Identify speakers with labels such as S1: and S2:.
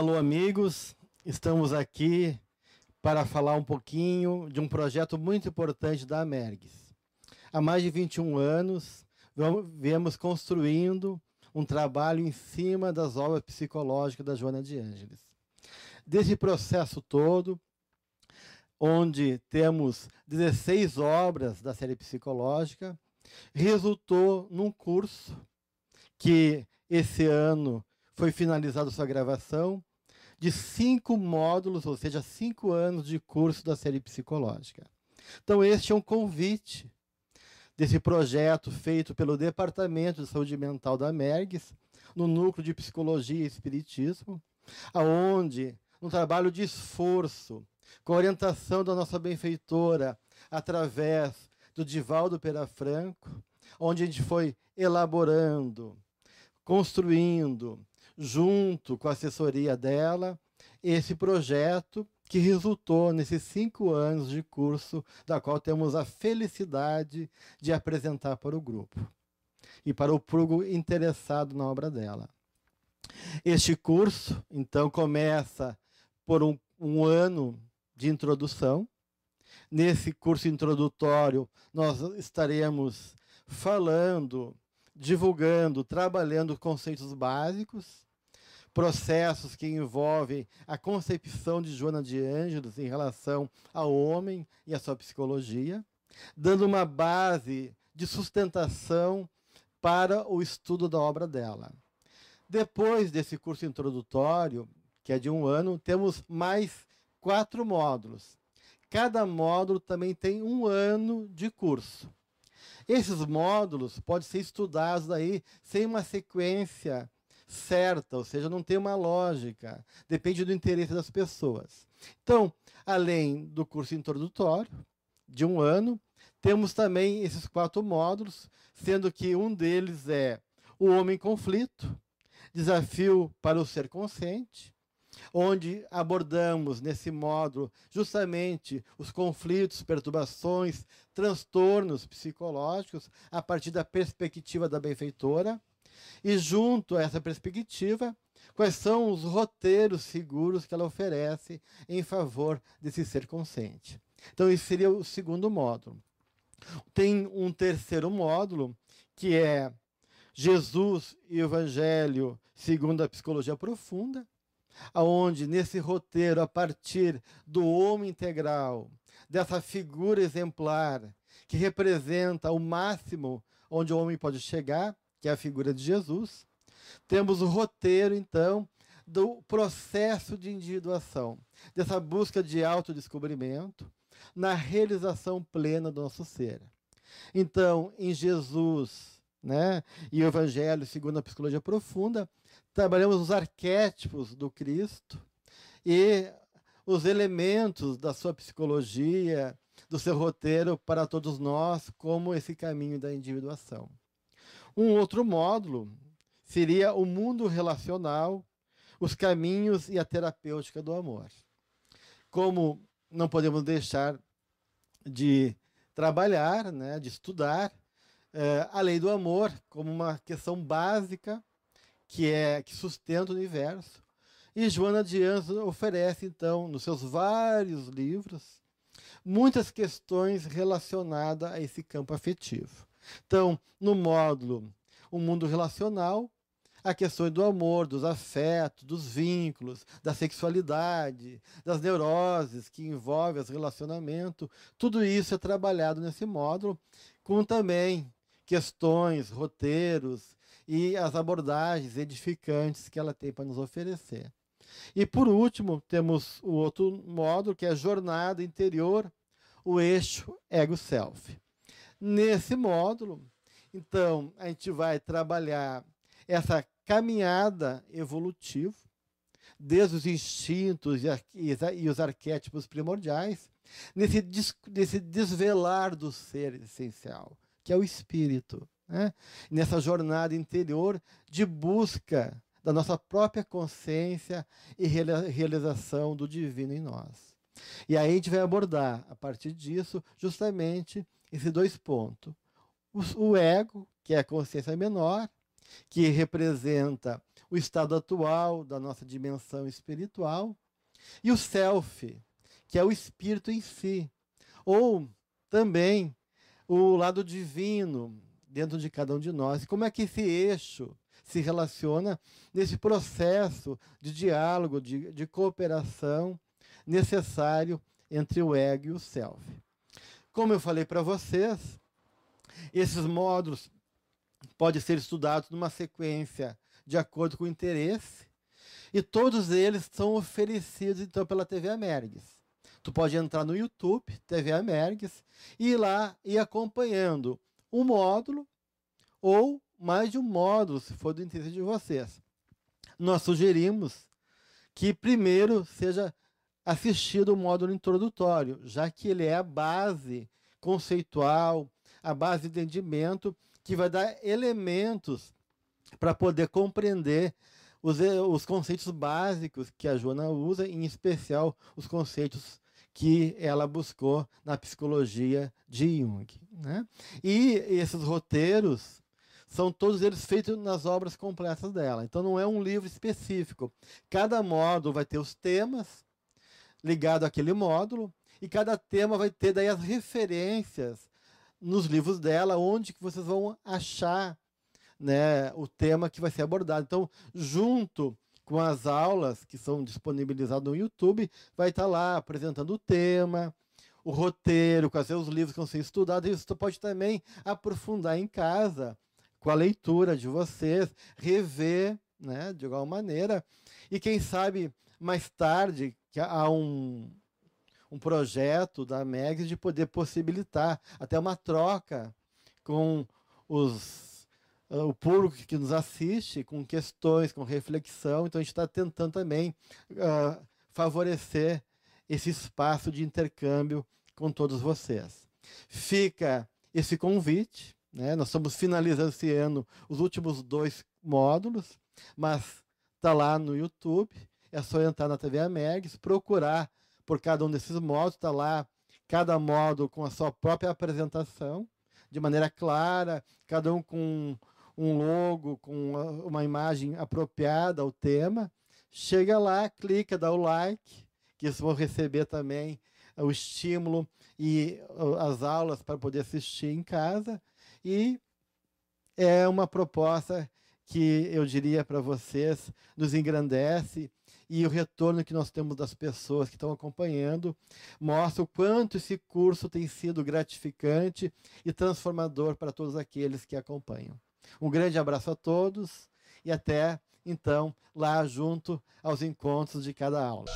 S1: Alô, amigos. Estamos aqui para falar um pouquinho de um projeto muito importante da Amergues. Há mais de 21 anos, viemos construindo um trabalho em cima das obras psicológicas da Joana de Ângeles. Desse processo todo, onde temos 16 obras da série psicológica, resultou num curso que esse ano foi finalizada sua gravação, de cinco módulos, ou seja, cinco anos de curso da série psicológica. Então, este é um convite desse projeto feito pelo Departamento de Saúde Mental da MERGS, no Núcleo de Psicologia e Espiritismo, aonde, um trabalho de esforço, com a orientação da nossa benfeitora, através do Divaldo Pera Franco, onde a gente foi elaborando, construindo, junto com a assessoria dela, esse projeto que resultou nesses cinco anos de curso, da qual temos a felicidade de apresentar para o grupo e para o público interessado na obra dela. Este curso, então, começa por um, um ano de introdução. Nesse curso introdutório, nós estaremos falando, divulgando, trabalhando conceitos básicos processos que envolvem a concepção de Joana de Ângelos em relação ao homem e à sua psicologia, dando uma base de sustentação para o estudo da obra dela. Depois desse curso introdutório, que é de um ano, temos mais quatro módulos. Cada módulo também tem um ano de curso. Esses módulos podem ser estudados aí sem uma sequência certa, ou seja, não tem uma lógica, depende do interesse das pessoas. Então, além do curso introdutório, de um ano, temos também esses quatro módulos, sendo que um deles é o homem em conflito, desafio para o ser consciente, onde abordamos nesse módulo justamente os conflitos, perturbações, transtornos psicológicos a partir da perspectiva da benfeitora. E junto a essa perspectiva, quais são os roteiros seguros que ela oferece em favor desse ser consciente. Então, esse seria o segundo módulo. Tem um terceiro módulo, que é Jesus e o Evangelho segundo a psicologia profunda, aonde nesse roteiro, a partir do homem integral, dessa figura exemplar que representa o máximo onde o homem pode chegar, que é a figura de Jesus. Temos o roteiro, então, do processo de individuação, dessa busca de autodescobrimento na realização plena do nosso ser. Então, em Jesus né, e o Evangelho, segundo a psicologia profunda, trabalhamos os arquétipos do Cristo e os elementos da sua psicologia, do seu roteiro para todos nós, como esse caminho da individuação. Um outro módulo seria o mundo relacional, os caminhos e a terapêutica do amor. Como não podemos deixar de trabalhar, né, de estudar é, a lei do amor como uma questão básica que é que sustenta o universo. E Joana de Anjos oferece então nos seus vários livros muitas questões relacionadas a esse campo afetivo. Então, no módulo O Mundo Relacional, a questão do amor, dos afetos, dos vínculos, da sexualidade, das neuroses que envolvem os relacionamentos, tudo isso é trabalhado nesse módulo, com também questões, roteiros e as abordagens edificantes que ela tem para nos oferecer. E por último, temos o outro módulo, que é a jornada interior, o eixo ego-self. Nesse módulo, então, a gente vai trabalhar essa caminhada evolutiva, desde os instintos e, os arquétipos primordiais, nesse, nesse desvelar do ser essencial, que é o espírito. Né? Nessa jornada interior de busca da nossa própria consciência e realização do divino em nós. E aí a gente vai abordar, a partir disso, justamente esses dois pontos. O, ego, que é a consciência menor, que representa o estado atual da nossa dimensão espiritual, e o self, que é o espírito em si, ou também o lado divino dentro de cada um de nós. Como é que esse eixo se relaciona nesse processo de diálogo, de, de cooperação necessário entre o ego e o self. Como eu falei para vocês, esses módulos podem ser estudados numa sequência de acordo com o interesse, e todos eles são oferecidos então pela TV Amergues. Tu pode entrar no YouTube, TV Amergues, e ir lá e acompanhando um módulo ou mais de um módulo, se for do interesse de vocês. Nós sugerimos que primeiro seja assistido o módulo introdutório, já que ele é a base conceitual, a base de entendimento que vai dar elementos para poder compreender os, os conceitos básicos que a Joana usa, em especial os conceitos que ela buscou na psicologia de Jung. Né? E esses roteiros são todos eles feitos nas obras completas dela. Então não é um livro específico. Cada módulo vai ter os temas ligados àquele módulo e cada tema vai ter daí as referências nos livros dela, onde que vocês vão achar né, o tema que vai ser abordado. Então, junto com as aulas que são disponibilizadas no YouTube, vai estar lá apresentando o tema, o roteiro, quais são os livros que vão ser estudados, e você pode também aprofundar em casa com a leitura de vocês, rever, né, de igual maneira, e quem sabe mais tarde que há um, um projeto da MEGS de poder possibilitar até uma troca com os uh, o público que nos assiste com questões, com reflexão. Então, a gente está tentando também uh, favorecer esse espaço de intercâmbio com todos vocês. Fica esse convite. Né? Nós estamos finalizando esse ano os últimos dois módulos, mas está lá no YouTube. É só entrar na TV Amergs, procurar por cada um desses módulos, está lá cada módulo com a sua própria apresentação, de maneira clara, cada um com um logo com uma imagem apropriada ao tema. Chega lá, clica, dá o like, que vocês vão receber também o estímulo e as aulas para poder assistir em casa. E é uma proposta que eu diria para vocês nos engrandece e o retorno que nós temos das pessoas que estão acompanhando mostra o quanto esse curso tem sido gratificante e transformador para todos aqueles que acompanham. Um grande abraço a todos e até então lá junto aos encontros de cada aula.